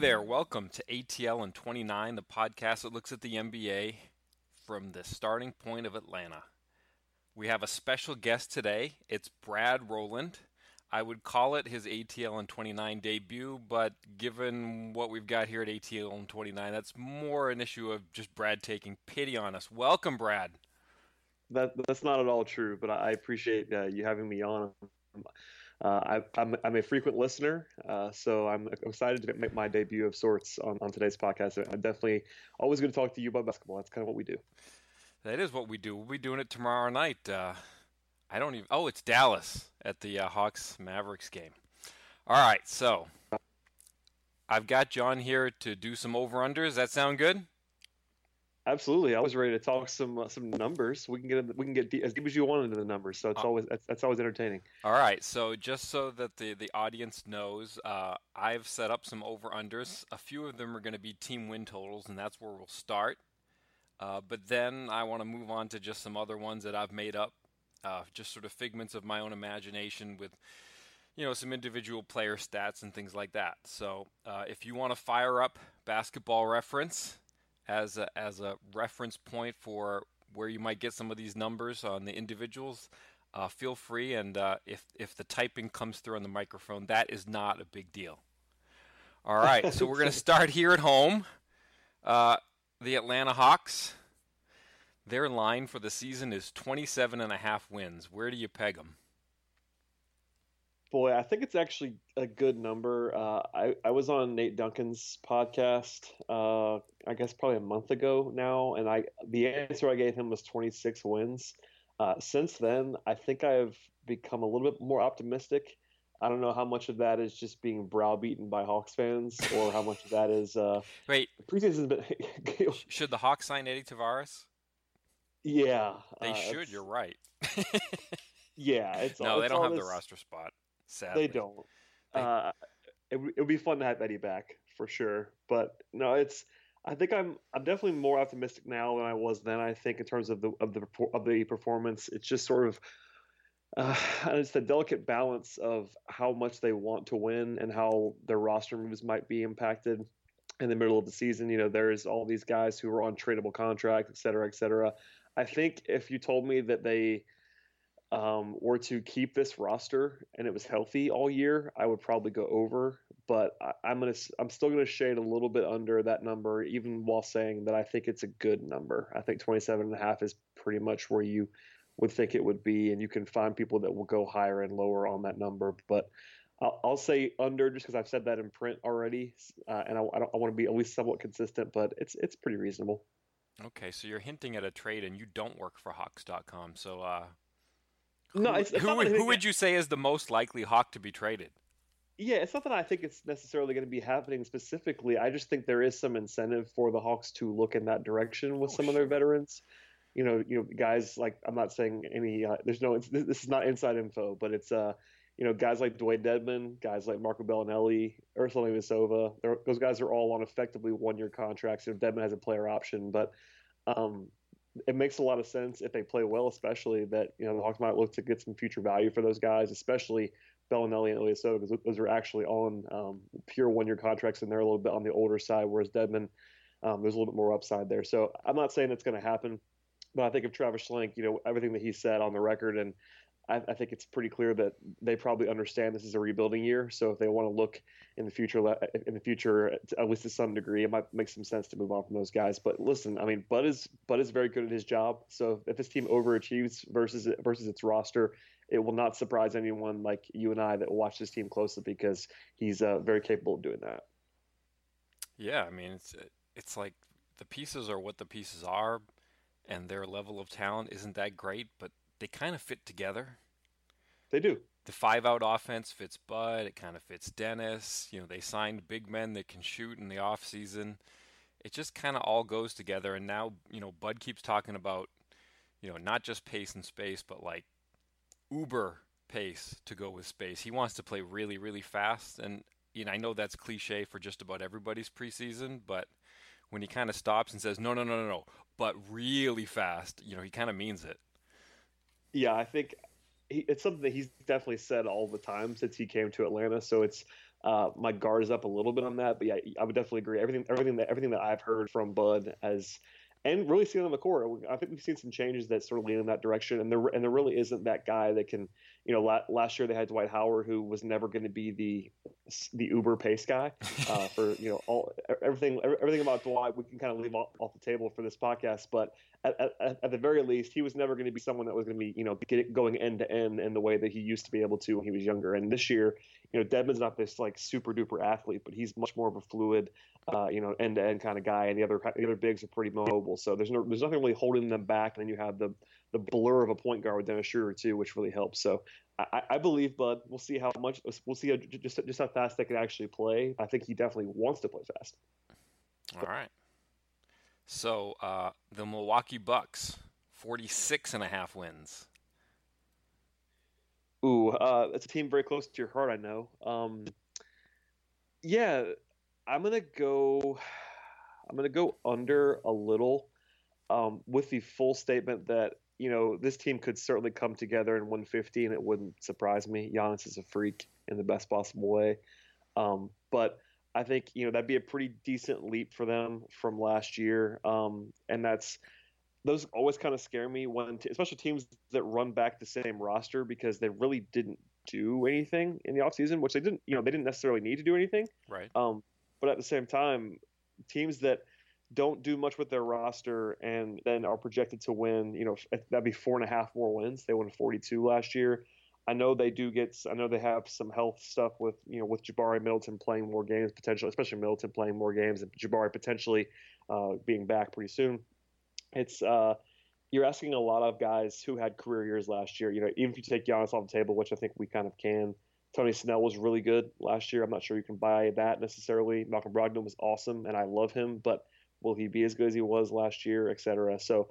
there, welcome to ATL and 29, the podcast that looks at the NBA from the starting point of Atlanta. We have a special guest today. It's Brad Rowland. I would call it his ATL and 29 debut, but given what we've got here at ATL and 29, that's more an issue of just Brad taking pity on us. Welcome, Brad. That that's not at all true, but I appreciate uh, you having me on. Uh, I, am I'm a frequent listener, uh, so I'm excited to make my debut of sorts on, on today's podcast. I'm definitely always going to talk to you about basketball. That's kind of what we do. That is what we do. We'll be doing it tomorrow night. Uh, I don't even. Oh, it's Dallas at the uh, Hawks Mavericks game. All right, so I've got John here to do some over unders. That sound good? Absolutely, I was ready to talk some uh, some numbers. We can get we can get as deep as you want into the numbers, so it's uh, always that's, that's, always entertaining. All right, so just so that the the audience knows, uh, I've set up some over unders. A few of them are going to be team win totals, and that's where we'll start. Uh, but then I want to move on to just some other ones that I've made up, uh, just sort of figments of my own imagination with you know some individual player stats and things like that. So uh, if you want to fire up basketball reference as a, as a reference point for where you might get some of these numbers on the individuals, uh, feel free. And uh, if if the typing comes through on the microphone, that is not a big deal. All right, so we're going to start here at home. Uh, the Atlanta Hawks. Their line for the season is 27 and a half wins. Where do you peg them? Boy, I think it's actually a good number. Uh, I, I was on Nate Duncan's podcast, uh, I guess probably a month ago now, and I the answer I gave him was 26 wins. Uh, since then, I think I've become a little bit more optimistic. I don't know how much of that is just being browbeaten by Hawks fans, or how much of that is. Uh, Wait, preseason's been. should the Hawks sign Edy Tavares? Yeah, they uh, should. You're right. yeah, it's no, all, they don't have this, the roster spot. Sadly. They don't. Uh, it, it would be fun to have Edy back for sure, but no, it's. I think I'm I'm definitely more optimistic now than I was then. I think in terms of the of the of the performance, it's just sort of uh, it's the delicate balance of how much they want to win and how their roster moves might be impacted in the middle of the season. You know, there's all these guys who are on tradable contracts, et cetera, et cetera. I think if you told me that they um, were to keep this roster and it was healthy all year, I would probably go over. But I, am gonna, I'm still gonna shade a little bit under that number, even while saying that I think it's a good number. I think 27 and a half is pretty much where you would think it would be, and you can find people that will go higher and lower on that number. But I'll, I'll say under just because I've said that in print already, uh, and I, I, don't I want to be at least somewhat consistent. But it's it's pretty reasonable. Okay, so you're hinting at a trade, and you don't work for Hawks.com, so. Uh no, it's, it's who, who would you say is the most likely Hawk to be traded? Yeah, it's not that I think it's necessarily going to be happening specifically. I just think there is some incentive for the Hawks to look in that direction with oh, some sure. of their veterans. You know, you know, guys like I'm not saying any. Uh, there's no. This is not inside info, but it's uh, you know, guys like Dewayne Dedmon, guys like Marco Belinelli, Ersan Ilyasova. Those guys are all on effectively one-year contracts. You know, Dedmon has a player option, but um, it makes a lot of sense if they play well, especially that you know the Hawks might look to get some future value for those guys, especially Belinelli and Ilyasova, because those are actually on um, pure one-year contracts, and they're a little bit on the older side, whereas Dedmon, um, there's a little bit more upside there. So I'm not saying it's going to happen, but I think if Travis Schlenk, you know, everything that he said on the record and I, I, think it's pretty clear that they probably understand this is a rebuilding year. So if they want to look in the future, in the future, at least to some degree, it might make some sense to move on from those guys. But listen, I mean, Bud is Bud is very good at his job. So if this team overachieves versus versus its roster, it will not surprise anyone like you and I that watch this team closely because he's uh, very capable of doing that. Yeah, I mean, it's it's like the pieces are what the pieces are, and their level of talent isn't that great, but they kind of fit together. They do. The five out offense fits Bud. It kind of fits Dennis. You know, they signed big men that can shoot in the off season. It just kind of all goes together. And now, you know, Bud keeps talking about, you know, not just pace and space, but like uber pace to go with space. He wants to play really, really fast. And, you know, I know that's cliche for just about everybody's preseason, but when he kind of stops and says, no, no, no, no, no, but really fast, you know, he kind of means it. Yeah, I think he, it's something that he's definitely said all the time since he came to Atlanta. So it's Uh, my guard is up a little bit on that, but yeah, I would definitely agree. Everything, everything that everything that I've heard from Bud as and really seen on the court. I think we've seen some changes that sort of lean in that direction, and there and there really isn't that guy that can, you know, la- last year they had Dwight Howard, who was never going to be the the Uber pace guy uh, for you know all everything everything about Dwight we can kind of leave off, off the table for this podcast, but at, at, at the very least, he was never going to be someone that was going to be you know get, going end to end in the way that he used to be able to when he was younger. And this year, you know, Dedmon's not this like super duper athlete, but he's much more of a fluid uh, you know, end to end kind of guy, and the other the other bigs are pretty mobile. So there's no there's nothing really holding them back. And then you have the the blur of a point guard with Dennis Schroeder too, which really helps. So I, I believe Bud. We'll see how much we'll see how, just just how fast they can actually play. I think he definitely wants to play fast. All right. So uh, the Milwaukee Bucks, 46 and a half wins. Ooh, uh, it's a team very close to your heart, I know. Um, yeah, I'm gonna go. I'm gonna go under a little, um, with the full statement that you know this team could certainly come together in 150, and it wouldn't surprise me. Giannis is a freak in the best possible way, um, but I think you know that'd be a pretty decent leap for them from last year, um, and that's those always kind of scare me when, t- especially teams that run back the same roster because they really didn't do anything in the offseason, which they didn't, you know, they didn't necessarily need to do anything. Right. Um, but at the same time, teams that don't do much with their roster and then are projected to win, you know, that'd be four and a half more wins. They won 42 last year. I know they do get. I know they have some health stuff with you know with Jabari Middleton playing more games potentially, especially Middleton playing more games and Jabari potentially uh, being back pretty soon. It's uh, you're asking a lot of guys who had career years last year. You know, even if you take Giannis off the table, which I think we kind of can, Tony Snell was really good last year. I'm not sure you can buy that necessarily. Malcolm Brogdon was awesome, and I love him, but will he be as good as he was last year, et cetera? So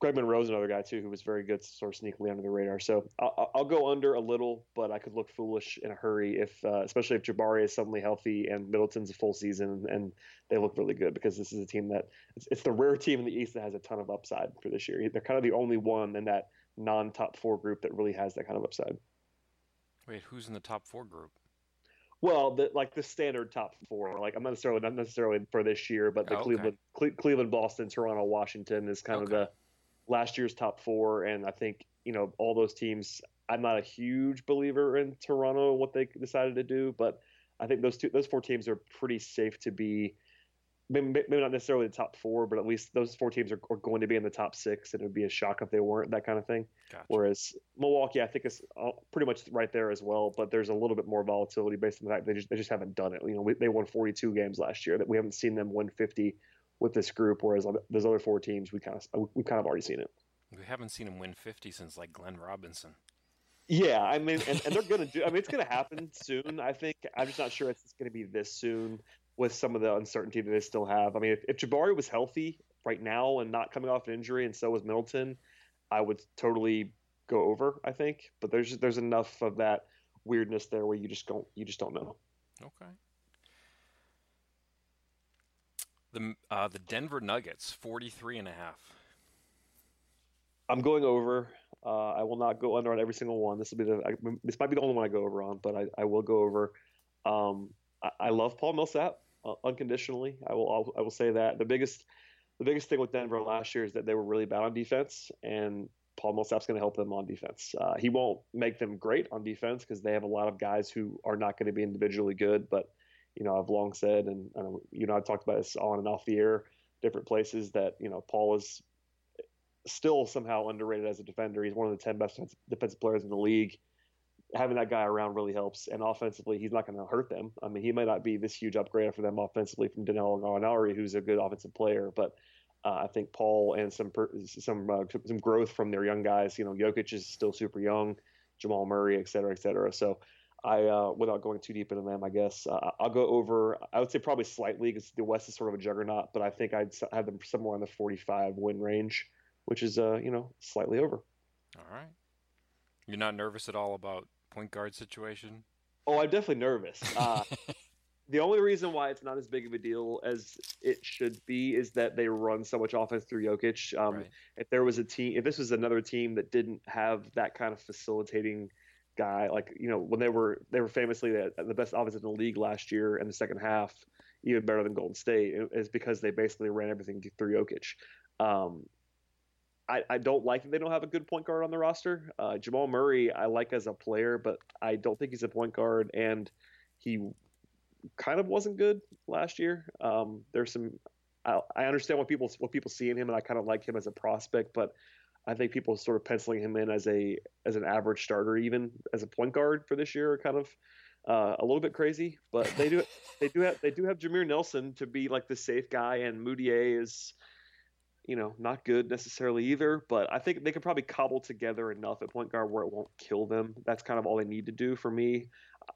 Greg Monroe's another guy too who was very good, sort of sneakily under the radar. So I'll, I'll go under a little, but I could look foolish in a hurry if, uh, especially if Jabari is suddenly healthy and Middleton's a full season and they look really good because this is a team that it's, it's the rare team in the East that has a ton of upside for this year. They're kind of the only one in that non-top four group that really has that kind of upside. Wait, who's in the top four group? Well, the, like the standard top four. Like I'm not necessarily not necessarily for this year, but the oh, okay. Cleveland, Cle- Cleveland, Boston, Toronto, Washington is kind okay. of the last year's top four, and I think you know all those teams. I'm not a huge believer in Toronto and what they decided to do, but I think those two those four teams are pretty safe to be maybe, not necessarily the top four, but at least those four teams are, are, going to be in the top six, and it would be a shock if they weren't that kind of thing. Gotcha. Whereas Milwaukee, I think is uh, pretty much right there as well, but there's a little bit more volatility based on the fact they just they just haven't done it. You know, we, they won 42 games last year. That we haven't seen them win 50 with this group, whereas those other four teams we kind of we kind of already seen it. We haven't seen them win 50 since like Glenn Robinson. Yeah, I mean, and, and they're to do. I mean, it's going to happen soon. I think. I'm just not sure it's going to be this soon with some of the uncertainty that they still have. I mean, if, if Jabari was healthy right now and not coming off an injury, and so was Middleton, I would totally go over. I think, but there's there's enough of that weirdness there where you just don't you just don't know. Okay. The uh, the Denver Nuggets 43 and a half. I'm going over. Uh, I will not go under on every single one. This will be the I, this might be the only one I go over on, but I, I will go over. Um, I, I love Paul Millsap uh, unconditionally. I will I'll, I will say that the biggest the biggest thing with Denver last year is that they were really bad on defense, and Paul Millsap's going to help them on defense. Uh, he won't make them great on defense because they have a lot of guys who are not going to be individually good. But you know, I've long said, and you know, I've talked about this on and off the air, different places that you know Paul is still somehow underrated as a defender. He's one of the ten best defensive players in the league having that guy around really helps. And offensively, he's not going to hurt them. I mean, he might not be this huge upgrade for them offensively from Danilo Gallinari, who's a good offensive player, but uh, I think Paul and some some uh, some growth from their young guys. You know, Jokic is still super young, Jamal Murray, et cetera, et cetera. So. I, uh, without going too deep into them, I guess uh, I'll go over. I would say probably slightly because the West is sort of a juggernaut, but I think I'd have them somewhere in the 45 win range, which is, uh, you know, slightly over. All right. You're not nervous at all about point guard situation? Oh, I'm definitely nervous. Uh, the only reason why it's not as big of a deal as it should be is that they run so much offense through Jokic. Um, right. If there was a team, if this was another team that didn't have that kind of facilitating guy. Like you know when they were they were famously the, the best offense in the league last year in the second half, even better than Golden State, is because they basically ran everything through Jokic. Um, I, I don't like that they don't have a good point guard on the roster. Uh, Jamal Murray, I like as a player, but I don't think he's a point guard, and he kind of wasn't good last year. Um, there's some, I, I understand what people what people see in him, and I kind of like him as a prospect, but I think people sort of penciling him in as a as an average starter, even as a point guard for this year, are kind of uh, a little bit crazy. But they do they do have they do have Jameer Nelson to be like the safe guy, and Mudiay is you know, not good necessarily either, but I think they could probably cobble together enough at point guard where it won't kill them. That's kind of all they need to do for me.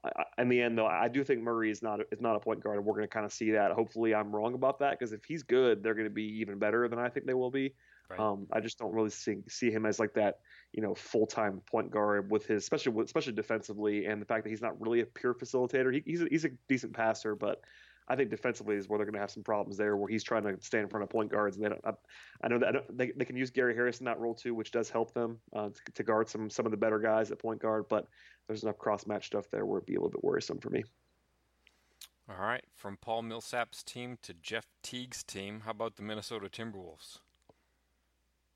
I, in the end, though, I do think Murray is not is not a point guard, and we're going to kind of see that. Hopefully, I'm wrong about that because if he's good, they're going to be even better than I think they will be. Right. Um, I just don't really see see him as like that, you know, full time point guard with his especially especially defensively, and the fact that he's not really a pure facilitator. He, he's a, he's a decent passer, but I think defensively is where they're going to have some problems there, where he's trying to stand in front of point guards, and they don't. I, I know that I they, they can use Gary Harris in that role too, which does help them uh, to, to, guard some some of the better guys at point guard. But there's enough cross match stuff there where it'd be a little bit worrisome for me. All right, from Paul Millsap's team to Jeff Teague's team, how about the Minnesota Timberwolves?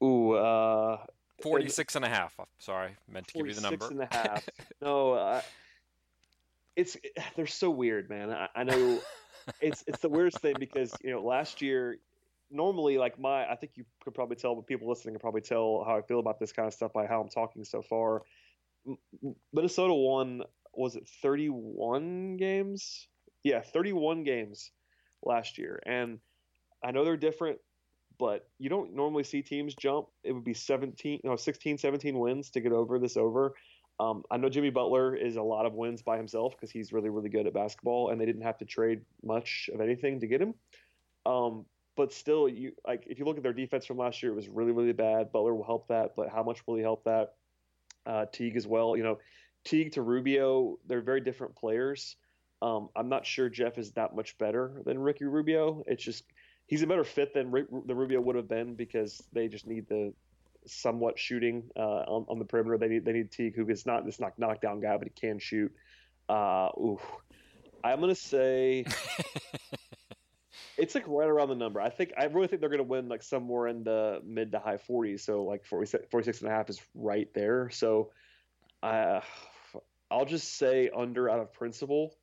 Ooh, uh, 46 and a half. Sorry, meant to give you the number. 46 and a half. no, uh, it's they're so weird, man. I, I know it's it's the weirdest thing because you know last year normally like my I think you could probably tell but people listening can probably tell how I feel about this kind of stuff by how I'm talking so far. Minnesota won was it 31 games? Yeah, 31 games last year. And I know they're different, but you don't normally see teams jump. It would be 17, no, 16, 17 wins to get over this over. Um, I know Jimmy Butler is a lot of wins by himself because he's really, really good at basketball, and they didn't have to trade much of anything to get him. Um, but still, you like if you look at their defense from last year, it was really, really bad. Butler will help that, but how much will he help that? Uh, Teague as well. You know, Teague to Rubio, they're very different players. Um, I'm not sure Jeff is that much better than Ricky Rubio. It's just he's a better fit than the Rubio would have been because they just need the somewhat shooting uh, on, on, the perimeter. They need they need Teague, who is not this knock knockdown guy, but he can shoot. Uh, ooh, I'm gonna say it's like right around the number. I think I really think they're gonna win like somewhere in the mid to high 40s. So like 46, 46 and a half is right there. So uh, I'll just say under out of principle,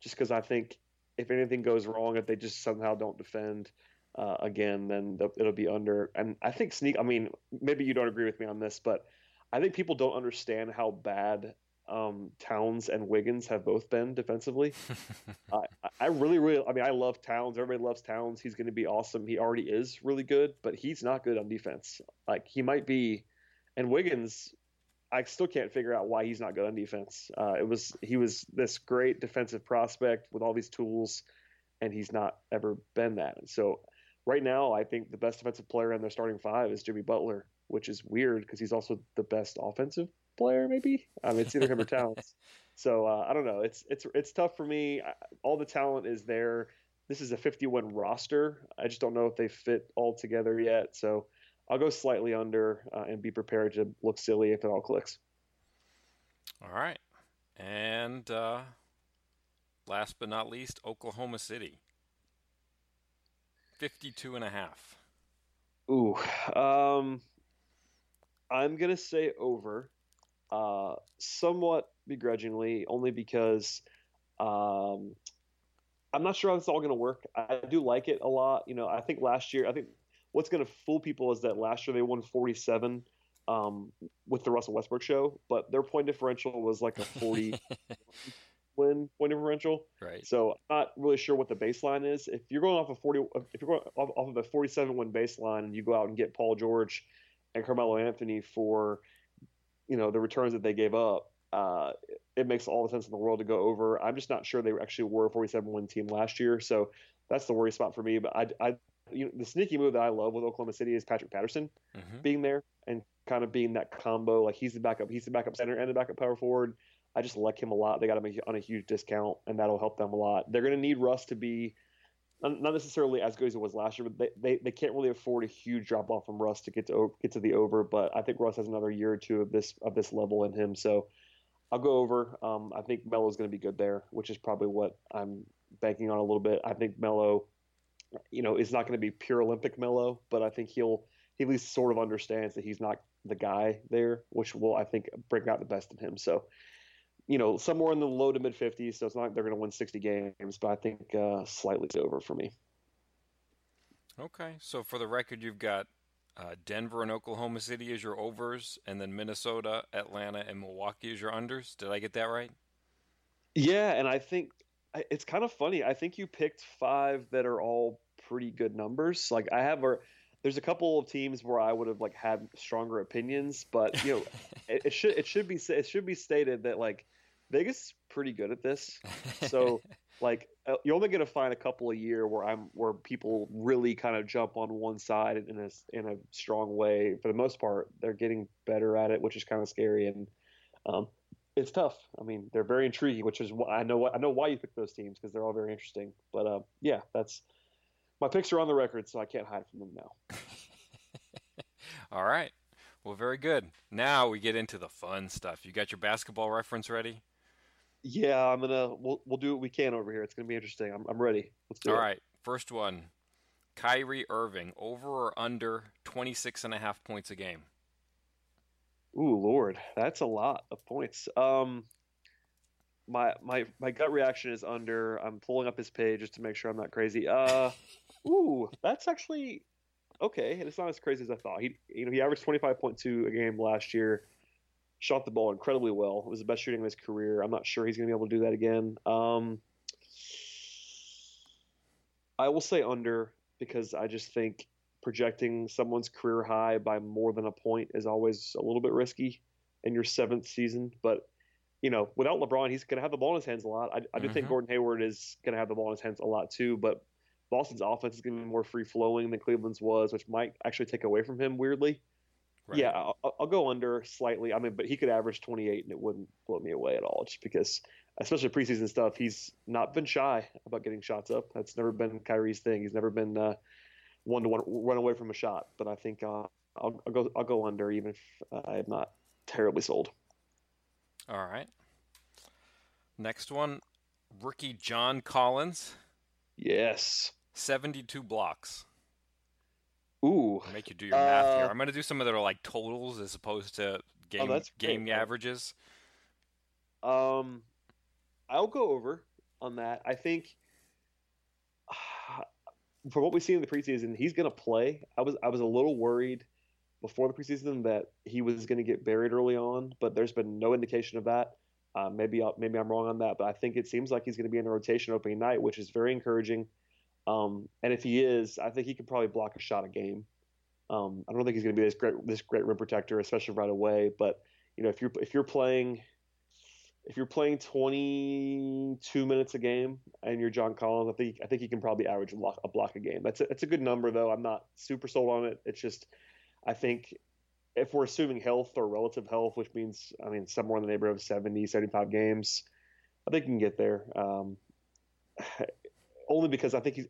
just because I think if anything goes wrong, if they just somehow don't defend uh, again, then it'll be under. And I think sneak. I mean, maybe you don't agree with me on this, but I think people don't understand how bad um, Towns and Wiggins have both been defensively. I, I really, really. I mean, I love Towns. Everybody loves Towns. He's going to be awesome. He already is really good, but he's not good on defense. Like he might be, and Wiggins. I still can't figure out why he's not good on defense. Uh, it was he was this great defensive prospect with all these tools, and he's not ever been that. And so right now, I think the best defensive player in their starting five is Jimmy Butler, which is weird because he's also the best offensive player. Maybe I mean it's either him or Towns. So uh, I don't know. It's it's it's tough for me. All the talent is there. This is a 51 roster. I just don't know if they fit all together yet. So I'll go slightly under uh, and be prepared to look silly if it all clicks. All right. And uh, last but not least, Oklahoma City. 52 and a half. Ooh. Um, I'm going to say over, uh, somewhat begrudgingly, only because um, I'm not sure how it's all going to work. I do like it a lot. You know, I think last year, I think what's going to fool people is that last year they won 47 um, with the Russell Westbrook show, but their point differential was like a 40 win point differential. Right. So I'm not really sure what the baseline is. If you're going off of 40, if you're going off, off of a 47 win baseline and you go out and get Paul George and Carmelo Anthony for, you know, the returns that they gave up, uh, it makes all the sense in the world to go over. I'm just not sure they actually were a 47 win team last year. So that's the worry spot for me. But I, I you know, the sneaky move that I love with Oklahoma City is Patrick Patterson mm-hmm. being there and kind of being that combo. Like he's the backup, he's the backup center and the backup power forward. I just like him a lot. They got him on a huge discount, and that'll help them a lot. They're going to need Russ to be not necessarily as good as it was last year, but they, they, they can't really afford a huge drop off from Russ to get to get to the over. But I think Russ has another year or two of this of this level in him, so I'll go over. Um, I think Melo's going to be good there, which is probably what I'm banking on a little bit. I think Melo, you know, is not going to be pure Olympic Melo, but I think he'll he at least sort of understands that he's not the guy there, which will I think bring out the best in him. So, you know, somewhere in the low to mid 50s. So it's not like they're going to win 60 games, but I think uh, slightly over for me. Okay, so for the record, you've got uh, Denver and Oklahoma City as your overs, and then Minnesota, Atlanta, and Milwaukee as your unders. Did I get that right? Yeah, and I think it's kind of funny. I think you picked five that are all pretty good numbers. Like I have a, there's a couple of teams where I would have like had stronger opinions, but you know, it, it, should it should be it should be stated that like Vegas is pretty good at this. So like uh, you're only going to find a couple a year where I'm where people really kind of jump on one side in a in a strong way. For the most part, they're getting better at it, which is kind of scary and um, it's tough. I mean, they're very intriguing, which is why I know I know why you picked those teams because they're all very interesting. But uh, yeah, that's my picks are on the record, so I can't hide from them now. all right. Well, very good. Now we get into the fun stuff. You got your basketball reference ready? Yeah, I'm gonna. We'll we'll do what we can over here. It's gonna be interesting. I'm I'm ready. Let's do All it. All right, first one. Kyrie Irving over or under 26 and a half points a game. Ooh, Lord, that's a lot of points. Um, my my my gut reaction is under. I'm pulling up his page just to make sure I'm not crazy. Uh, ooh, that's actually okay. It's not as crazy as I thought. He you know he averaged 25.2 a game last year shot the ball incredibly well. It was the best shooting of his career. I'm not sure he's going to be able to do that again. Um, I will say under because I just think projecting someone's career high by more than a point is always a little bit risky in your seventh season. But you know, without LeBron, he's going to have the ball in his hands a lot. I, I do mm-hmm. think Gordon Hayward is going to have the ball in his hands a lot too. But Boston's offense is going to be more free flowing than Cleveland's was, which might actually take away from him weirdly. Right. Yeah, I'll, I'll, go under slightly. I mean, but he could average 28 and it wouldn't blow me away at all, just because, especially preseason stuff, he's not been shy about getting shots up. That's never been Kyrie's thing. He's never been uh, one to one run away from a shot. But I think uh, I'll, I'll, go I'll go under, even if I'm not terribly sold. All right. Next one, rookie John Collins. Yes. 72 blocks. Ooh. I'll make you do your math uh, here. I'm going to do some of are like totals as opposed to game oh, game great. averages. Um, I'll go over on that. I think for what we've seen in the preseason, he's going to play. I was I was a little worried before the preseason that he was going to get buried early on, but there's been no indication of that. Uh, maybe I'll, maybe I'm wrong on that, but I think it seems like he's going to be in the rotation opening night, which is very encouraging. Um, and if he is, I think he could probably block a shot a game. Um, I don't think he's going to be this great this great rim protector, especially right away. But you know, if you're if you're playing if you're playing 22 minutes a game and you're John Collins, I think I think he can probably average a block, a block a game. That's a, that's a good number though. I'm not super sold on it. It's just I think if we're assuming health or relative health, which means I mean somewhere in the neighborhood of 70, 75 games, I think you can get there. Um, only because I think he's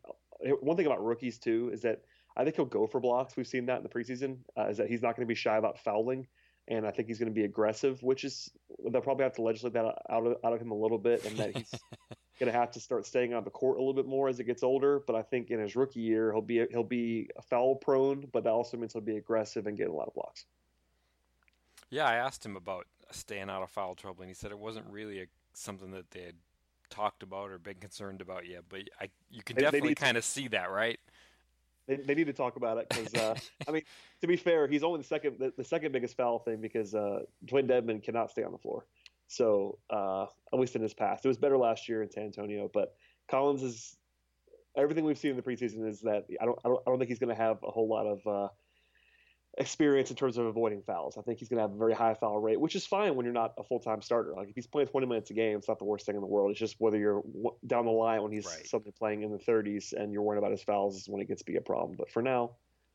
one thing about rookies too is that I think he'll go for blocks. We've seen that in the preseason. Uh, is that he's not going to be shy about fouling, and I think he's going to be aggressive, which is they'll probably have to legislate that out of, out of him a little bit, and that he's going to have to start staying on the court a little bit more as it gets older. But I think in his rookie year he'll be he'll be foul prone, but that also means he'll be aggressive and get a lot of blocks. Yeah, I asked him about staying out of foul trouble, and he said it wasn't really a, something that they had talked about or been concerned about yet, but I you can they, definitely kind of see that, right? They, they need to talk about it because uh, I mean, to be fair, he's only the second the, the second biggest foul thing because uh, Dewayne Dedmon cannot stay on the floor. So uh, at least in his past, it was better last year in San Antonio, but Collins is everything we've seen in the preseason is that I don't I don't, I don't think he's going to have a whole lot of uh, experience in terms of avoiding fouls. I think he's going to have a very high foul rate, which is fine when you're not a full time starter. Like if he's playing 20 minutes a game, it's not the worst thing in the world. It's just whether you're down the line when he's right. suddenly playing in the 30s and you're worrying about his fouls is when it gets to be a problem. But for now,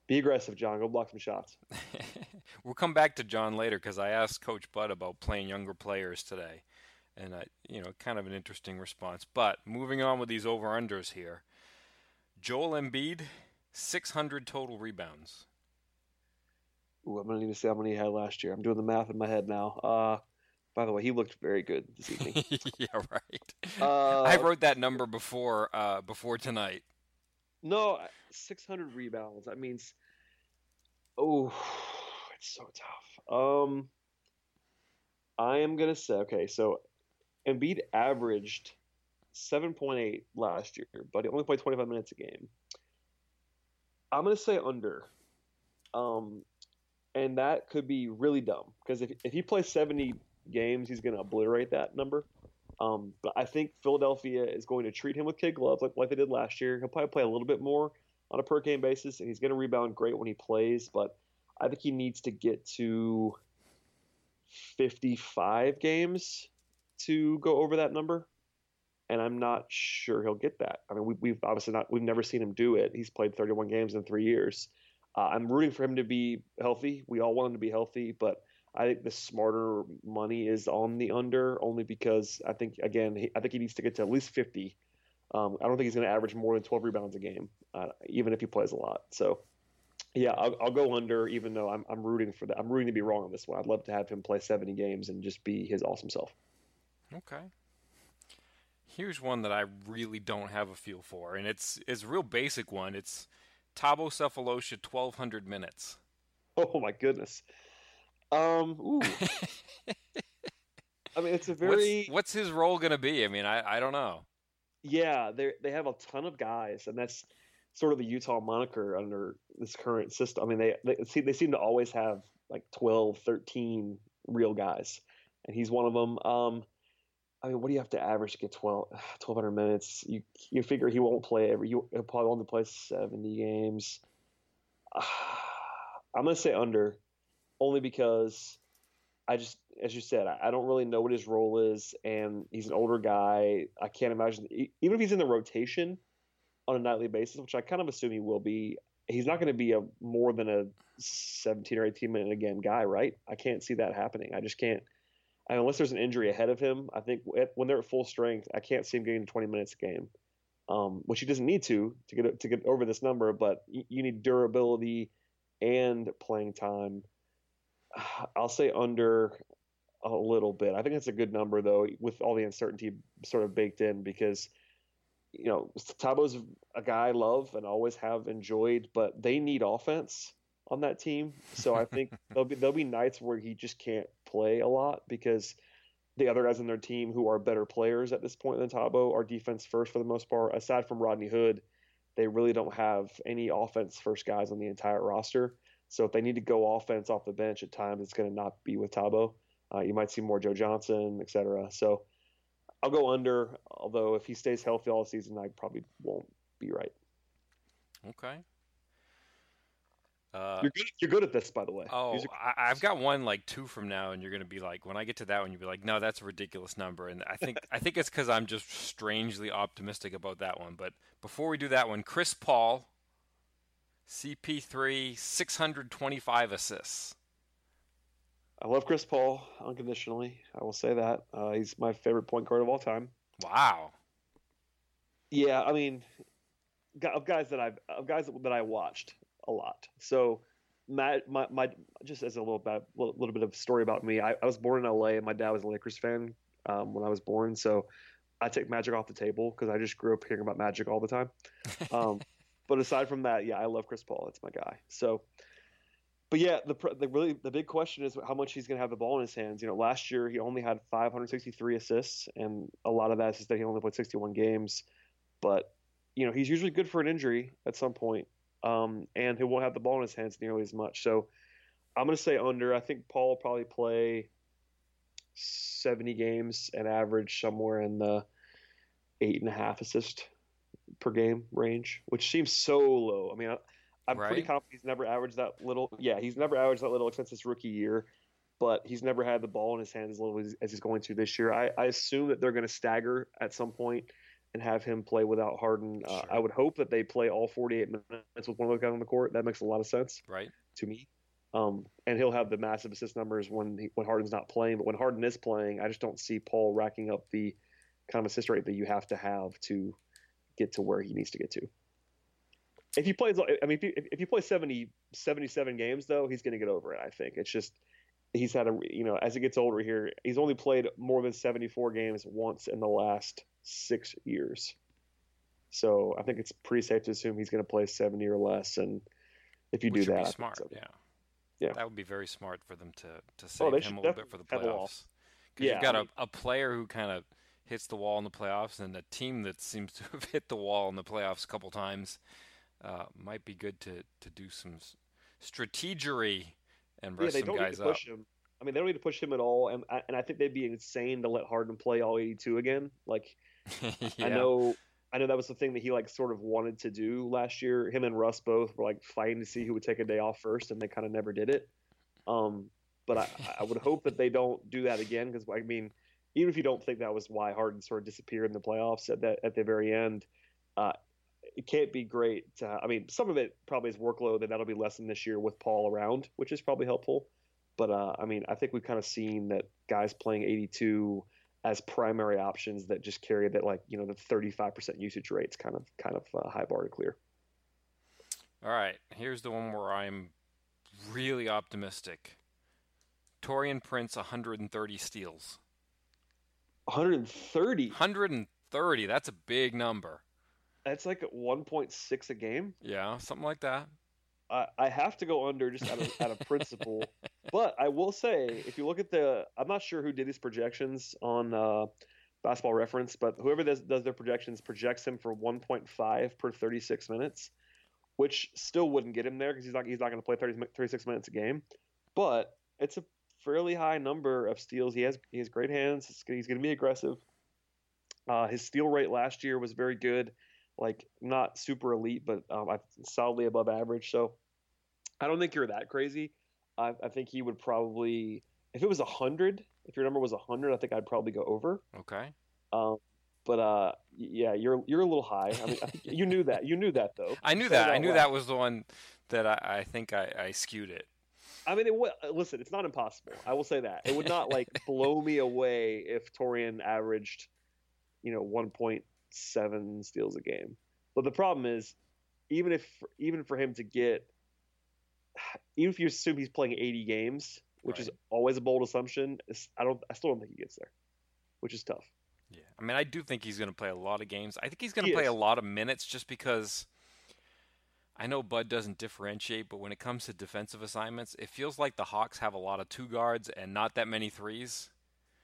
be aggressive, John. Go block some shots. we'll come back to John later because I asked Coach Bud about playing younger players today, and I, you know, kind of an interesting response. But moving on with these over unders here, Joel Embiid, 600 total rebounds. Ooh, I'm gonna need to see how many he had last year. I'm doing the math in my head now. Uh, By the way, he looked very good this evening. yeah, right. Uh, I wrote that number before uh, before tonight. No, 600 rebounds. That means, oh, it's so tough. Um, I am gonna say okay. So, Embiid averaged 7.8 last year, but he only played 25 minutes a game. I'm gonna say under. Um, and that could be really dumb because if if he plays 70 games, he's gonna obliterate that number. Um, but I think Philadelphia is going to treat him with kid gloves like, like they did last year. He'll probably play a little bit more on a per game basis, and he's going to rebound great when he plays. But I think he needs to get to 55 games to go over that number. And I'm not sure he'll get that. I mean, we, we've obviously not, we've never seen him do it. He's played 31 games in three years. Uh, I'm rooting for him to be healthy. We all want him to be healthy, but I think the smarter money is on the under only because I think again he, I think he needs to get to at least 50. Um, I don't think he's going to average more than 12 rebounds a game, uh, even if he plays a lot. So yeah, I'll, I'll, go under, even though I'm, I'm rooting for that. I'm rooting to be wrong on this one. I'd love to have him play 70 games and just be his awesome self. Okay. Here's one that I really don't have a feel for, and it's it's a real basic one. It's Thabo Sefolosha 1,200 minutes. Oh my goodness. Um, ooh. I mean, it's a very. What's, what's his role going to be? I mean, I, I don't know. Yeah, they they have a ton of guys, and that's sort of the Utah moniker under this current system. I mean, they they see they seem to always have like 12, 13 real guys, and he's one of them. Um, I mean, what do you have to average to get 12, 1,200 minutes? You you figure he won't play every. He'll probably only play seventy games. I'm gonna say under only because I just, as you said, I, I don't really know what his role is, and he's an older guy. I can't imagine, even if he's in the rotation on a nightly basis, which I kind of assume he will be, he's not going to be a more than a 17 or 18 minute again guy, right? I can't see that happening. I just can't. Unless there's an injury ahead of him, I think when they're at full strength, I can't see him getting 20 minutes a game, um, which he doesn't need to to get to get over this number. But you, you need durability and playing time I'll say under a little bit. I think that's a good number though, with all the uncertainty sort of baked in, because you know Thabo's a guy I love and always have enjoyed, but they need offense on that team. So I think there'll be there'll be nights where he just can't play a lot because the other guys on their team who are better players at this point than Thabo are defense first for the most part. Aside from Rodney Hood, they really don't have any offense first guys on the entire roster. So if they need to go offense off the bench at times, it's going to not be with Thabo. Uh, you might see more Joe Johnson, et cetera. So I'll go under, although if he stays healthy all season, I probably won't be right. Okay. Uh, you're good. You're good at this, by the way. Oh, I, have got one like two from now, and you're gonna be like, when I get to that one, you'll be like, no, that's a ridiculous number. And I think I think it's because I'm just strangely optimistic about that one. But before we do that one, Chris Paul CP3, 625 assists. I love Chris Paul unconditionally. I will say that. Uh, he's my favorite point guard of all time. Wow. Yeah, I mean, of guys that I've of guys that I watched a lot. So, Matt, my, my just as a little bit little bit of story about me. I, I was born in L.A. and my dad was a Lakers fan um, when I was born. So, I take Magic off the table because I just grew up hearing about Magic all the time. Um, but aside from that, yeah, I love Chris Paul. It's my guy. So, but yeah, the the really the big question is how much he's going to have the ball in his hands. You know, last year he only had 563 assists, and a lot of that is that he only played 61 games. But you know, he's usually good for an injury at some point, um, and he won't have the ball in his hands nearly as much. So, I'm going to say under. I think Paul will probably play 70 games and average somewhere in the eight and a half assist per game range, which seems so low. I mean, I, am right. pretty confident he's never averaged that little. Yeah, he's never averaged that little since his rookie year, but he's never had the ball in his hands as little as, as he's going to this year. I, I assume that they're going to stagger at some point and have him play without Harden. Uh, I would hope that they play all 48 minutes with one of those guys on the court. That makes a lot of sense, right? To me. Um, and he'll have the massive assist numbers when he, when Harden's not playing. But when Harden is playing, I just don't see Paul racking up the kind of assist rate that you have to have to get to where he needs to get to. If he plays, I mean, if he, if he plays 70, 77 games though, he's going to get over it. I think it's just he's had a you know as he gets older here, he's only played more than 74 games once in the last six years. So I think it's pretty safe to assume he's going to play 70 or less. And if you Which do that, be smart. so. Yeah. Yeah. That would be very smart for them to to Oh, save they him a little bit for the a playoffs. Because Yeah, you've got I a mean- a player who kind of hits the wall in the playoffs, and a team that seems to have hit the wall in the playoffs a couple times. Uh, might be good to to do some strategery and Yeah, rest they some don't need guys up. push him. I mean, they don't need to push him at all, and I, and I think they'd be insane to let Harden play all 82 again. Like yeah. I know, I know that was the thing that he like sort of wanted to do last year. Him and Russ both were like fighting to see who would take a day off first, and they kind of never did it. Um, but I, I would hope that they don't do that again because I mean, even if you don't think that was why Harden sort of disappeared in the playoffs at that at the very end, uh, it can't be great. To, I mean, some of it probably is workload, and that'll be lessened this year with Paul around, which is probably helpful. But uh, I mean, I think we've kind of seen that guys playing 82 as primary options that just carry that like you know the 35% usage rates kind of kind of uh, high bar to clear. All right, here's the one where I'm really optimistic. Taurean Prince, 130 steals. 130. 130. That's a big number. That's like 1.6 a game. Yeah, something like that. I, I have to go under just out of, out of principle. But I will say, if you look at the, I'm not sure who did these projections on uh, Basketball Reference, but whoever does, does their projections projects him for 1.5 per 36 minutes, which still wouldn't get him there because he's not he's not going to play 30, 36 minutes a game. But it's a fairly high number of steals. He has he has great hands. He's, going to be aggressive. Uh, his steal rate last year was very good, like not super elite, but um, solidly above average. So I don't think you're that crazy. I, I think he would probably, if it was hundred, if your number was hundred, I think I'd probably go over. Okay. Um, but uh, yeah, you're you're a little high. I mean, I think you knew that. You knew that though. I knew that. I knew loud. that was the one that I, I think I, I skewed it. I mean, it would, listen, it's not impossible. I will say that it would not like blow me away if Taurean averaged, you know, 1.7 steals a game. But the problem is, even if even for him to get, even if you assume he's playing 80 games, which is always a bold assumption, I don't, I still don't think he gets there, which is tough. Yeah. I mean, I do think he's going to play a lot of games. I think he's going to He play is. a lot of minutes just because I know Bud doesn't differentiate, but when it comes to defensive assignments, it feels like the Hawks have a lot of two guards and not that many threes.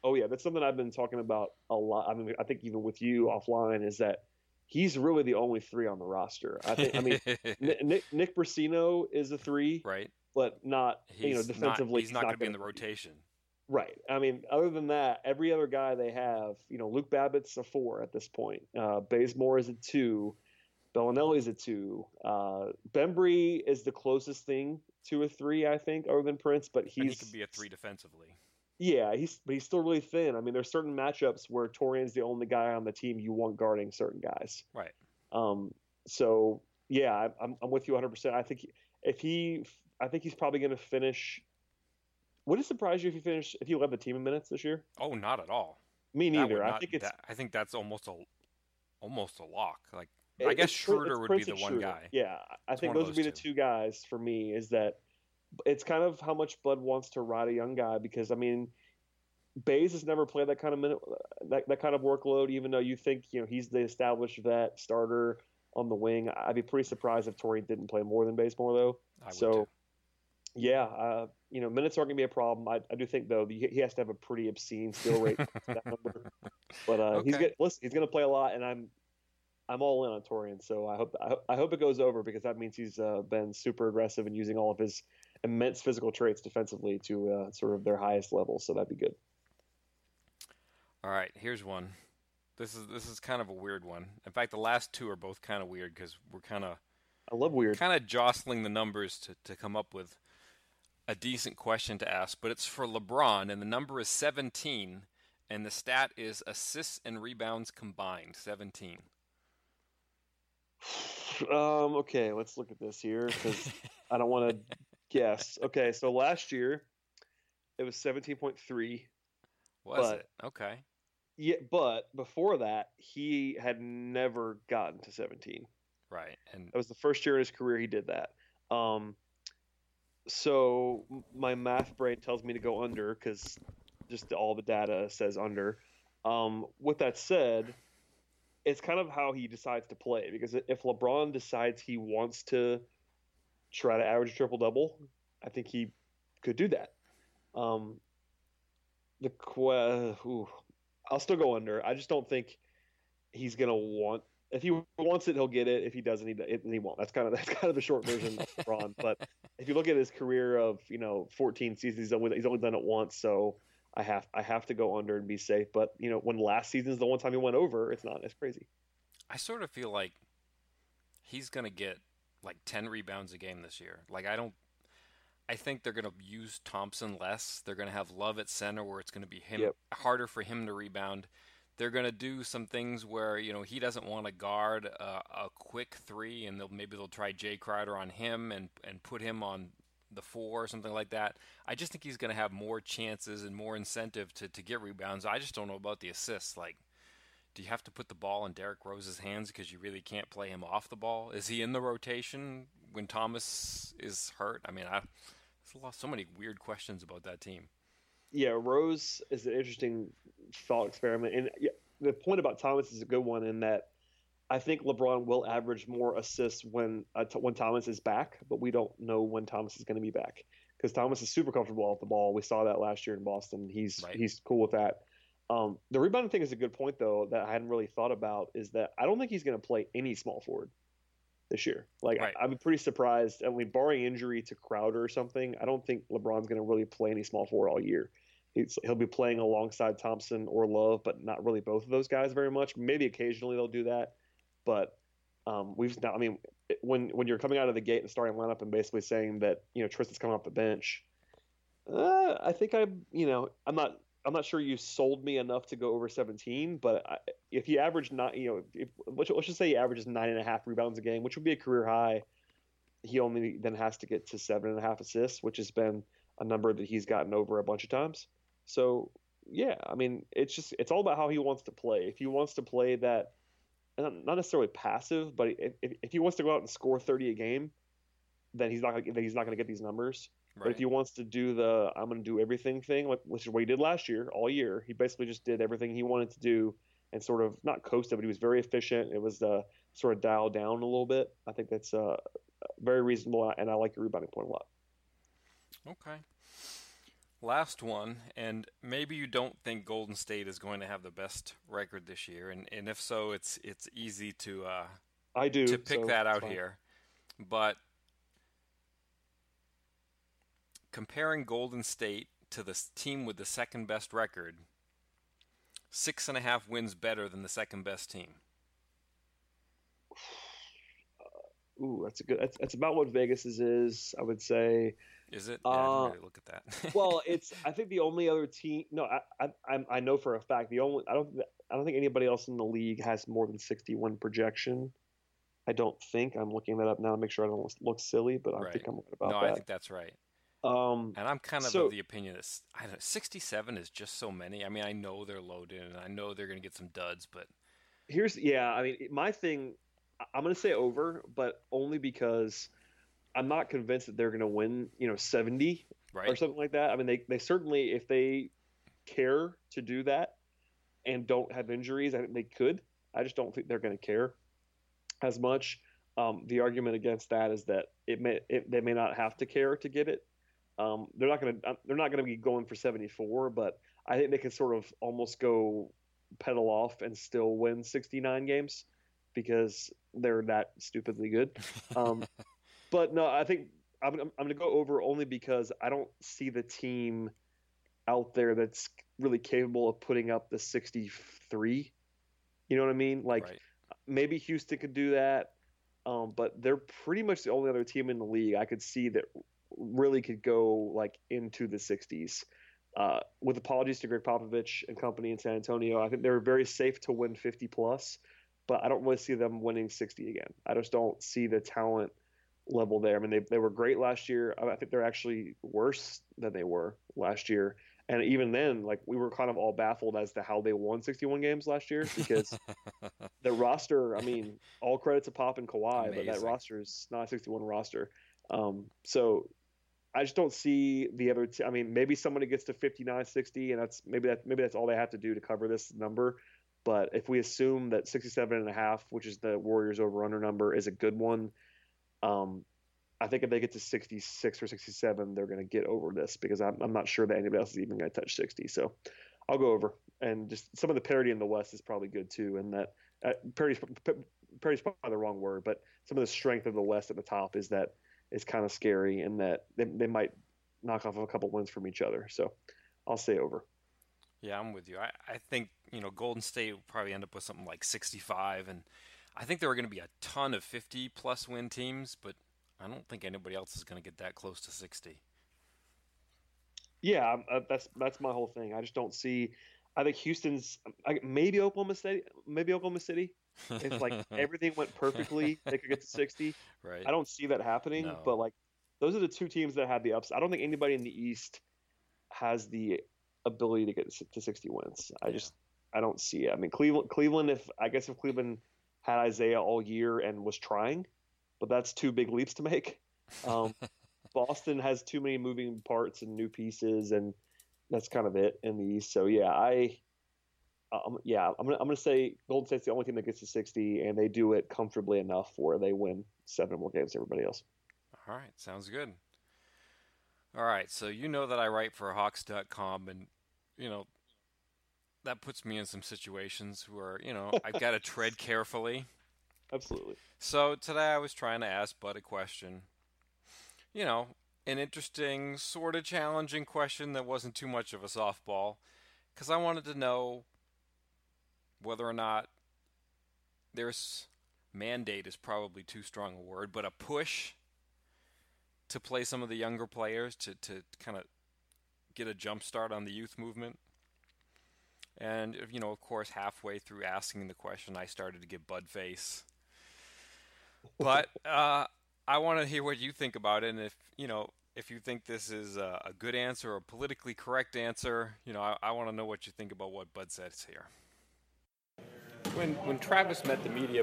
Oh yeah, that's something I've been talking about a lot. I mean, I think even with you offline is that he's really the only three on the roster. I think. I mean, Nick Nick Brussino is a three, right? but not He's you know not, defensively. he's not going to be in the rotation. Right. I mean, other than that, every other guy they have, you know, Luke Babbitt's a four at this point. Uh, Bazemore is a two. Belinelli's a two. Uh, Bembry is the closest thing to a three, I think, other than Prince. But and he he's could be a three defensively. Yeah, he's but he's still really thin. I mean, there's certain matchups where Taurean's the only guy on the team you want guarding certain guys. Right. Um, so yeah, I- I'm I'm with you 100. percent I think if he, I think he's probably going to finish. Would it surprise you if he finished if he led the team in minutes this year? Oh, not at all. Me neither. I think it's. that- I think that's almost a almost a lock. Like I guess Schroeder would Prince be the one Schroeder. guy. Yeah, I It's think of those would be the two guys for me. Is that it's kind of how much Bud wants to ride a young guy because I mean, Bays has never played that kind of minute, that, that kind of workload. Even though you think you know he's the established vet starter on the wing, I'd be pretty surprised if Taurean didn't play more than Bazemore though. I so, too. yeah, uh, you know, minutes aren't going to be a problem. I, I do think though he, he has to have a pretty obscene steal rate. that number. But uh, he's get, listen, he's going to play a lot, and I'm I'm all in on Taurean. So I hope I, hope- I hope it goes over because that means he's uh, been super aggressive and using all of his immense physical traits defensively to uh, sort of their highest level. So that'd be good. All right, here's one. This is this is kind of a weird one. In fact, the last two are both kind of weird because we're kind of I love weird. kind of jostling the numbers to, to come up with a decent question to ask. But it's for LeBron, and the number is 17, and the stat is assists and rebounds combined, 17. Um, okay, let's look at this here because I don't want to guess. Okay, so last year it was 17.3. Was But- it? Okay. Yeah, but before that, he had never gotten to 17. Right. And That was the first year in his career he did that. Um, So my math brain tells me to go under because just all the data says under. Um, with that said, it's kind of how he decides to play because if LeBron decides he wants to try to average a triple double, I think he could do that. Um, the que- I'll still go under. I just don't think he's gonna want. If he wants it, he'll get it. If he doesn't, he, he won't. That's kind of that's kind of the short version LeBron. But if you look at his career of you know 14 seasons, he's only, he's only done it once. So I have I have to go under and be safe. But you know when last season is the one time he went over, it's not as crazy. I sort of feel like he's gonna get like 10 rebounds a game this year. Like I don't I think they're going to use Thompson less. They're going to have Love at center where it's going to be him Yep. harder for him to rebound. They're going to do some things where you know he doesn't want to guard a, a quick three, and they'll maybe they'll try Jae Crowder on him and and put him on the four or something like that. I just think he's going to have more chances and more incentive to to get rebounds. I just don't know about the assists. Like, do you have to put the ball in Derrick Rose's hands because you really can't play him off the ball? Is he in the rotation when Thomas is hurt? I mean, I there's lot, so many weird questions about that team. Yeah, Rose is an interesting thought experiment, and the point about Thomas is a good one in that I think LeBron will average more assists when uh, t- when Thomas is back, but we don't know when Thomas is going to be back because Thomas is super comfortable off the ball. We saw that last year in Boston. He's Right. he's cool with that. Um, the rebounding thing is a good point though that I hadn't really thought about is that I don't think he's going to play any small forward this year. Like Right. I, I'm pretty surprised. I mean, barring injury to Crowder or something, I don't think LeBron's going to really play any small forward all year. He's, he'll be playing alongside Thompson or Love, but not really both of those guys very much. Maybe occasionally they'll do that, but um, we've not. I mean, when when you're coming out of the gate and starting lineup and basically saying that you know Tristan's coming off the bench, uh, I think I you know I'm not I'm not sure you sold me enough to go over 17, but I, if he averaged not you know if, let's, just say he averages nine and a half rebounds a game, which would be a career high, he only then has to get to seven and a half assists, which has been a number that he's gotten over a bunch of times. So yeah, I mean, it's just it's all about how he wants to play. If he wants to play that, not necessarily passive, but if, if he wants to go out and score 30 a game, then he's not then he's not going to get these numbers. But if he wants to do the I'm going to do everything thing, like which is what he did last year, all year, he basically just did everything he wanted to do and sort of not coasted, but he was very efficient. It was uh, sort of dialed down a little bit. I think that's uh, very reasonable, and I like your rebounding point a lot. Okay. Last one, and maybe you don't think Golden State is going to have the best record this year, and, and if so, it's it's easy to uh, I do to pick so that out fine. here. But comparing Golden State to the team with the second best record, six and a half wins better than the second best team. Ooh, that's a good. That's, that's about what Vegas's is. I would say. Is it? Yeah, Uh, really look at that. Well, it's. I think the only other team. No, I, I, I know for a fact the only. I don't. I don't think anybody else in the league has more than 61 projection. I don't think. I'm looking that up now to make sure I don't look silly, but I Right. think I'm right about no, that. No, I think that's right. Um, And I'm kind of So- of the opinion that I don't know, 67 is just so many. I mean, I know they're loaded, and I know they're going to get some duds, but here's yeah. I mean, my thing. I'm going to say over, but only because I'm not convinced that they're going to win. You know, 70 right? or something like that. I mean, they they certainly if they care to do that and don't have injuries, I think they could. I just don't think they're going to care as much. Um, the argument against that is that it may it, they may not have to care to get it. Um, they're not going to they're not going to be going for 74, but I think they can sort of almost go pedal off and still win 69 games because they're that stupidly good. Um, but no, I think I'm, I'm, I'm going to go over only because I don't see the team out there that's really capable of putting up the 63. You know what I mean? Like right. maybe Houston could do that, um, but they're pretty much the only other team in the league I could see that really could go like into the 60s. Uh, with apologies to Gregg Popovich and company in San Antonio, I think they're very safe to win 50 plus, but I don't really see them winning 60 again. I just don't see the talent level there. I mean, they, they were great last year. I I think they're actually worse than they were last year. And even then, like we were kind of all baffled as to how they won 61 games last year because the roster. I mean, all credit to Pop and Kawhi, but that roster is not a 61 roster. Um, so I just don't see the other. T- I mean, maybe somebody gets to 59, 60, and that's maybe that maybe that's all they have to do to cover this number. But if we assume that 67 and a half, which is the Warriors over under number, is a good one, um, I think if they get to 66 or 67, they're going to get over this because I'm, I'm not sure that anybody else is even going to touch 60. So I'll go over. And just some of the parity in the West is probably good too. And that uh, parity's, parity's probably the wrong word, but some of the strength of the West at the top is that is kind of scary and that they, they might knock off a couple wins from each other. So I'll say over. Yeah, I'm with you. I, I think, you know, Golden State will probably end up with something like 65. And I think there are going to be a ton of 50 plus win teams, but I don't think anybody else is going to get that close to 60. Yeah, uh, that's that's my whole thing. I just don't see. I think Houston's maybe Oklahoma City, maybe Oklahoma City. If like everything went perfectly, they could get to 60. Right. I don't see that happening, No. but like those are the two teams that had the ups. I don't think anybody in the East has the ability to get to 60 wins. I Yeah. just I don't see it. I mean, Cleveland, Cleveland. If I guess if Cleveland had Isaiah all year and was trying, but that's two big leaps to make. Um, Boston has too many moving parts and new pieces, and that's kind of it in the East. So yeah, I, um, yeah, I'm gonna I'm gonna say Golden State's the only team that gets to 60, and they do it comfortably enough where they win seven more games than everybody else. All right, sounds good. All right, so you know that I write for Hawks.com, and you know that puts me in some situations where you know I've got to tread carefully. Absolutely. So today I was trying to ask Bud a question. You know, an interesting, sort of challenging question that wasn't too much of a softball, because I wanted to know whether or not there's mandate is probably too strong a word, but a push to play some of the younger players to, to kind of get a jump start on the youth movement. And you know, of course, halfway through asking the question, I started to get bud face. But uh, I want to hear what you think about it, and if you know, if you think this is a, a good answer or a politically correct answer, you know, I, I want to know what you think about what Bud says here. When when Travis met the media,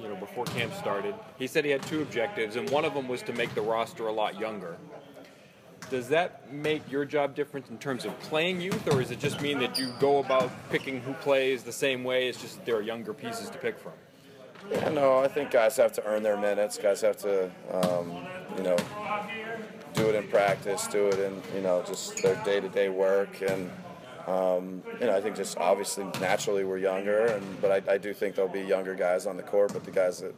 you know, before camp started, he said he had two objectives, and one of them was to make the roster a lot younger. Does that make your job different in terms of playing youth, or does it just mean that you go about picking who plays the same way? It's just that there are younger pieces to pick from. Yeah, no, I think guys have to earn their minutes. Guys have to, um, you know, do it in practice, do it in, you know, just their day-to-day work, and um, you know, I think just obviously naturally we're younger, and but I, I do think there'll be younger guys on the court, but the guys that,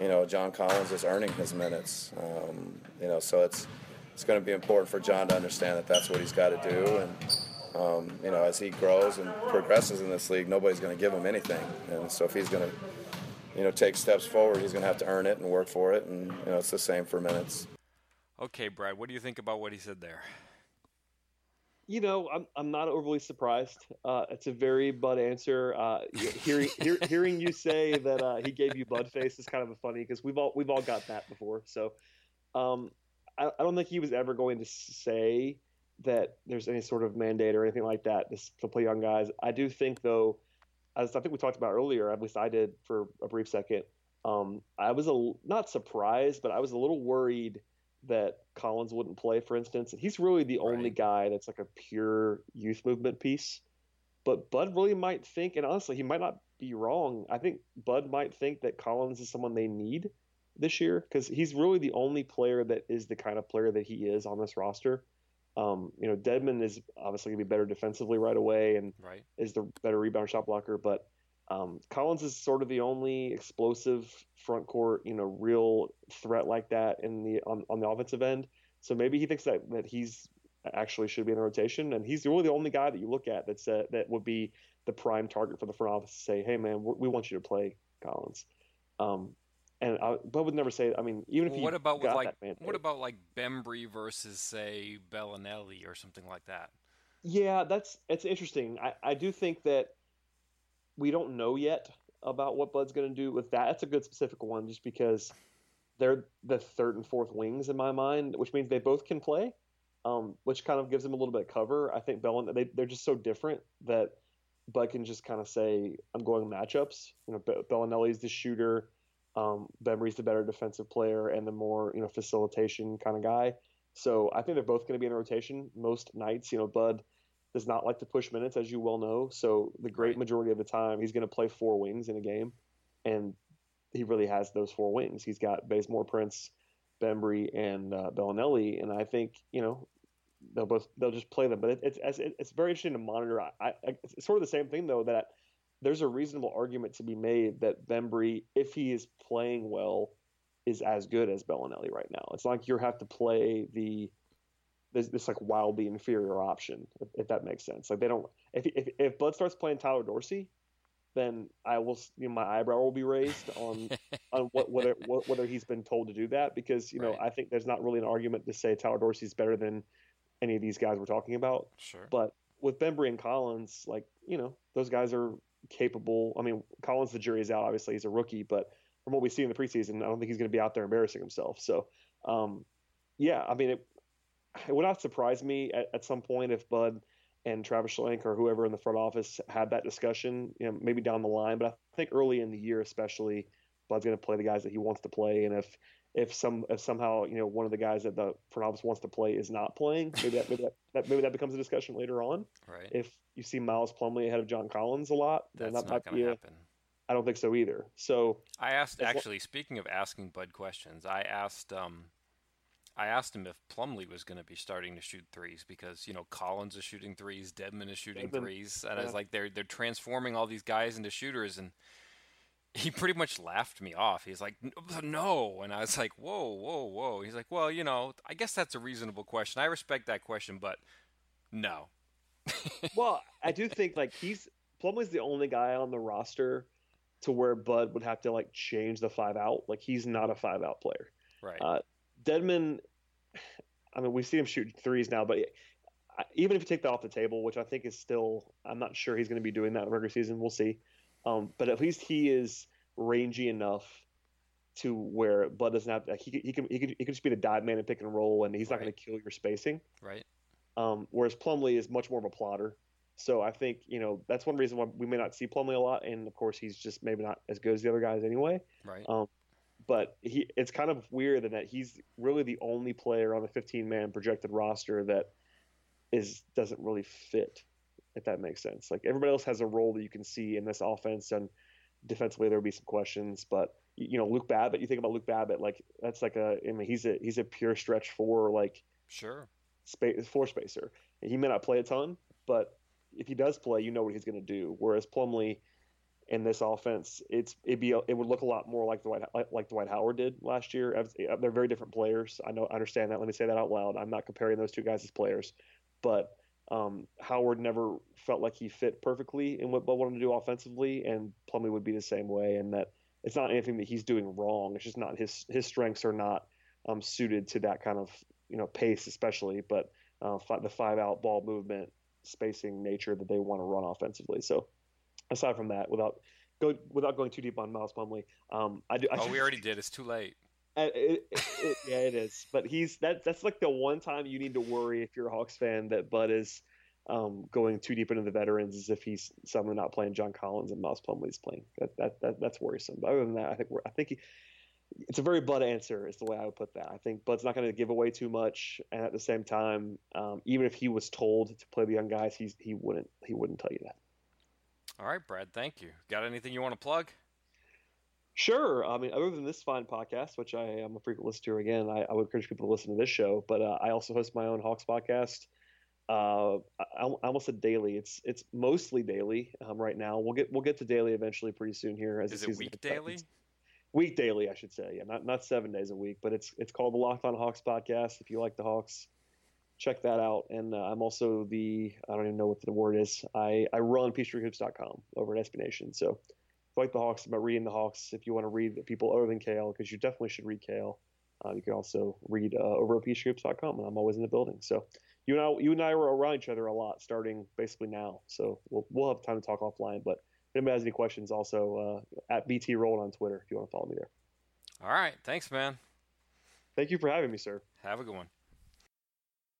you know, John Collins is earning his minutes, um, you know, so it's it's going to be important for John to understand that that's what he's got to do, and um, you know, as he grows and progresses in this league, nobody's going to give him anything, and so if he's going to you know, take steps forward, he's going to have to earn it and work for it. And, you know, it's the same for minutes. Okay, Brad, what do you think about what he said there? You know, I'm I'm not overly surprised. Uh, it's a very Bud answer. Uh, hearing hear, hearing you say that uh, he gave you Bud face is kind of a funny because we've all we've all got that before. So, um, I, I don't think he was ever going to say that there's any sort of mandate or anything like that to, play young guys. I do think though, as I think we talked about earlier, at least I did for a brief second. Um, I was a not surprised, but I was a little worried that Collins wouldn't play, for instance. And he's really the only guy that's like a pure youth movement piece. But Bud really might think, and honestly, he might not be wrong. I think Bud might think that Collins is someone they need this year because he's really the only player that is the kind of player that he is on this roster. Um, you know, Dedmon is obviously going to be better defensively right away and Right. is the better rebound shot blocker, but um, Collins is sort of the only explosive front court, you know, real threat like that in the on, on the offensive end. So maybe he thinks that that he's actually should be in the rotation, and he's really the only guy that you look at that's uh, that would be the prime target for the front office to say, "Hey, man, we we want you to play Collins." Um, and I, Bud would never say. I mean, even if what about with like mandate. what about like Bembry versus say Belinelli or something like that? Yeah, that's it's interesting. I, I do think that we don't know yet about what Bud's going to do with that. That's a good specific one, just because they're the third and fourth wings in my mind, which means they both can play, um, which kind of gives them a little bit of cover. I think Bellin they they're just so different that Bud can just kind of say, "I'm going matchups." You know, Be- Belinelli's the shooter, um, Bembry's the better defensive player and the more you know facilitation kind of guy. So I think they're both going to be in rotation most nights. You know, Bud does not like to push minutes, as you well know. So the great Right. majority of the time, he's going to play four wings in a game, and he really has those four wings. He's got Bazemore, Prince, Bembry, and uh, Belinelli, and I think you know they'll both they'll just play them. But it, it's it's it's very interesting to monitor. I, I, it's sort of the same thing though that there's a reasonable argument to be made that Bembry, if he is playing well, is as good as Belinelli right now. It's like you have to play the this, this like wildly inferior option, if, if that makes sense. Like they don't. If if if Bud starts playing Tyler Dorsey, then I will you know, my eyebrow will be raised on on what whether what, whether he's been told to do that because you know Right. I think there's not really an argument to say Tyler Dorsey's better than any of these guys we're talking about. Sure. But with Bembry and Collins, like you know, those guys are capable. I mean, Collins, the jury is out. Obviously, he's a rookie, but from what we see in the preseason, I don't think he's going to be out there embarrassing himself. So, um, yeah, I mean, it, it would not surprise me at, at some point if Bud and Travis Schlenk or whoever in the front office had that discussion. You know, maybe down the line, but I think early in the year, especially, Bud's going to play the guys that he wants to play, and if if some if somehow you know one of the guys that the front office wants to play is not playing, maybe that maybe that, that maybe that becomes a discussion later on. Right. If you see Miles Plumlee ahead of John Collins a lot, then That's that not going to happen. I don't think so either. So I asked lo- actually. Speaking of asking Bud questions, I asked um, I asked him if Plumlee was going to be starting to shoot threes because you know Collins is shooting threes, Dedmon is shooting Dedmon, threes, and I was like, they're they're transforming all these guys into shooters, and he pretty much laughed me off. He's like, no, and I was like, whoa, whoa, whoa. He's like, well, you know, I guess that's a reasonable question. I respect that question, but no. well, I do think like he's Plumley's the only guy on the roster to where Bud would have to like change the five out. Like he's not a five out player. Right. Uh, Dedmon, I mean, we've seen him shoot threes now, but even if you take that off the table, which I think is still, I'm not sure he's going to be doing that in regular season. We'll see. Um, but at least he is rangy enough to where Bud doesn't have to. He, can- he can he can he can just be the dive man and pick and roll, and he's not going to kill your spacing. right. Um, whereas Plumlee is much more of a plotter. So I think you know that's one reason why we may not see Plumlee a lot, and of course he's just maybe not as good as the other guys anyway. Right. Um, but he, it's kind of weird in that he's really the only player on the 15 man projected roster that is doesn't really fit, if that makes sense. Like everybody else has a role that you can see in this offense, and defensively there would be some questions. But you know, Luke Babbitt, you think about Luke Babbitt, like that's like a, I mean, he's a he's a pure stretch for like Sure. space floor spacer. He may not play a ton, but if he does play, you know what he's going to do. Whereas Plumlee in this offense, it's it'd be it would look a lot more like Dwight like, like Dwight Howard did last year. They're very different players. I know I understand that. Let me say that out loud. I'm not comparing those two guys as players, but um, Howard never felt like he fit perfectly in what Bud wanted to do offensively, and Plumlee would be the same way. And that it's not anything that he's doing wrong. It's just not his his strengths are not um, suited to that kind of you know pace, especially. But uh, the five out ball movement, spacing nature that they want to run offensively. So aside from that, without go without going too deep on Miles Plumlee, um, I do. I Oh, we already did. It's too late. It, it, it, yeah, it is. But he's that. That's like the one time you need to worry if you're a Hawks fan that Bud is um, going too deep into the veterans, as if he's suddenly not playing John Collins and Miles Plumlee's playing. That, that, that that's worrisome. But other than that, I think we're, I think he, it's a very Bud answer, is the way I would put that. I think Bud's not going to give away too much, and at the same time, um, even if he was told to play the young guys, he's he wouldn't he wouldn't tell you that. All right, Brad. Thank you. Got anything you want to plug? Sure. I mean, other than this fine podcast, which I am a frequent listener to again, I, I would encourage people to listen to this show. But uh, I also host my own Hawks podcast. Uh, I, I almost said daily. It's it's mostly daily um, right now. We'll get we'll get to daily eventually pretty soon here. As Is it week daily? Week daily, I should say. Yeah, not not seven days a week, but it's it's called the Locked On Hawks podcast. If you like the Hawks, check that out. And uh, I'm also the I don't even know what the word is. I I run peachtreehoops.com over at SB Nation. So like the Hawks, about reading the Hawks, if you want to read the people other than Kale, because you definitely should read Kale. Uh, you can also read uh, over at peachtreehoops.com, and I'm always in the building. So you and I, you and I are around each other a lot, starting basically now. So we'll we'll have time to talk offline. But if anybody has any questions, also uh, at BT Rolled on Twitter if you want to follow me there. All right. Thanks, man. Thank you for having me, sir. Have a good one.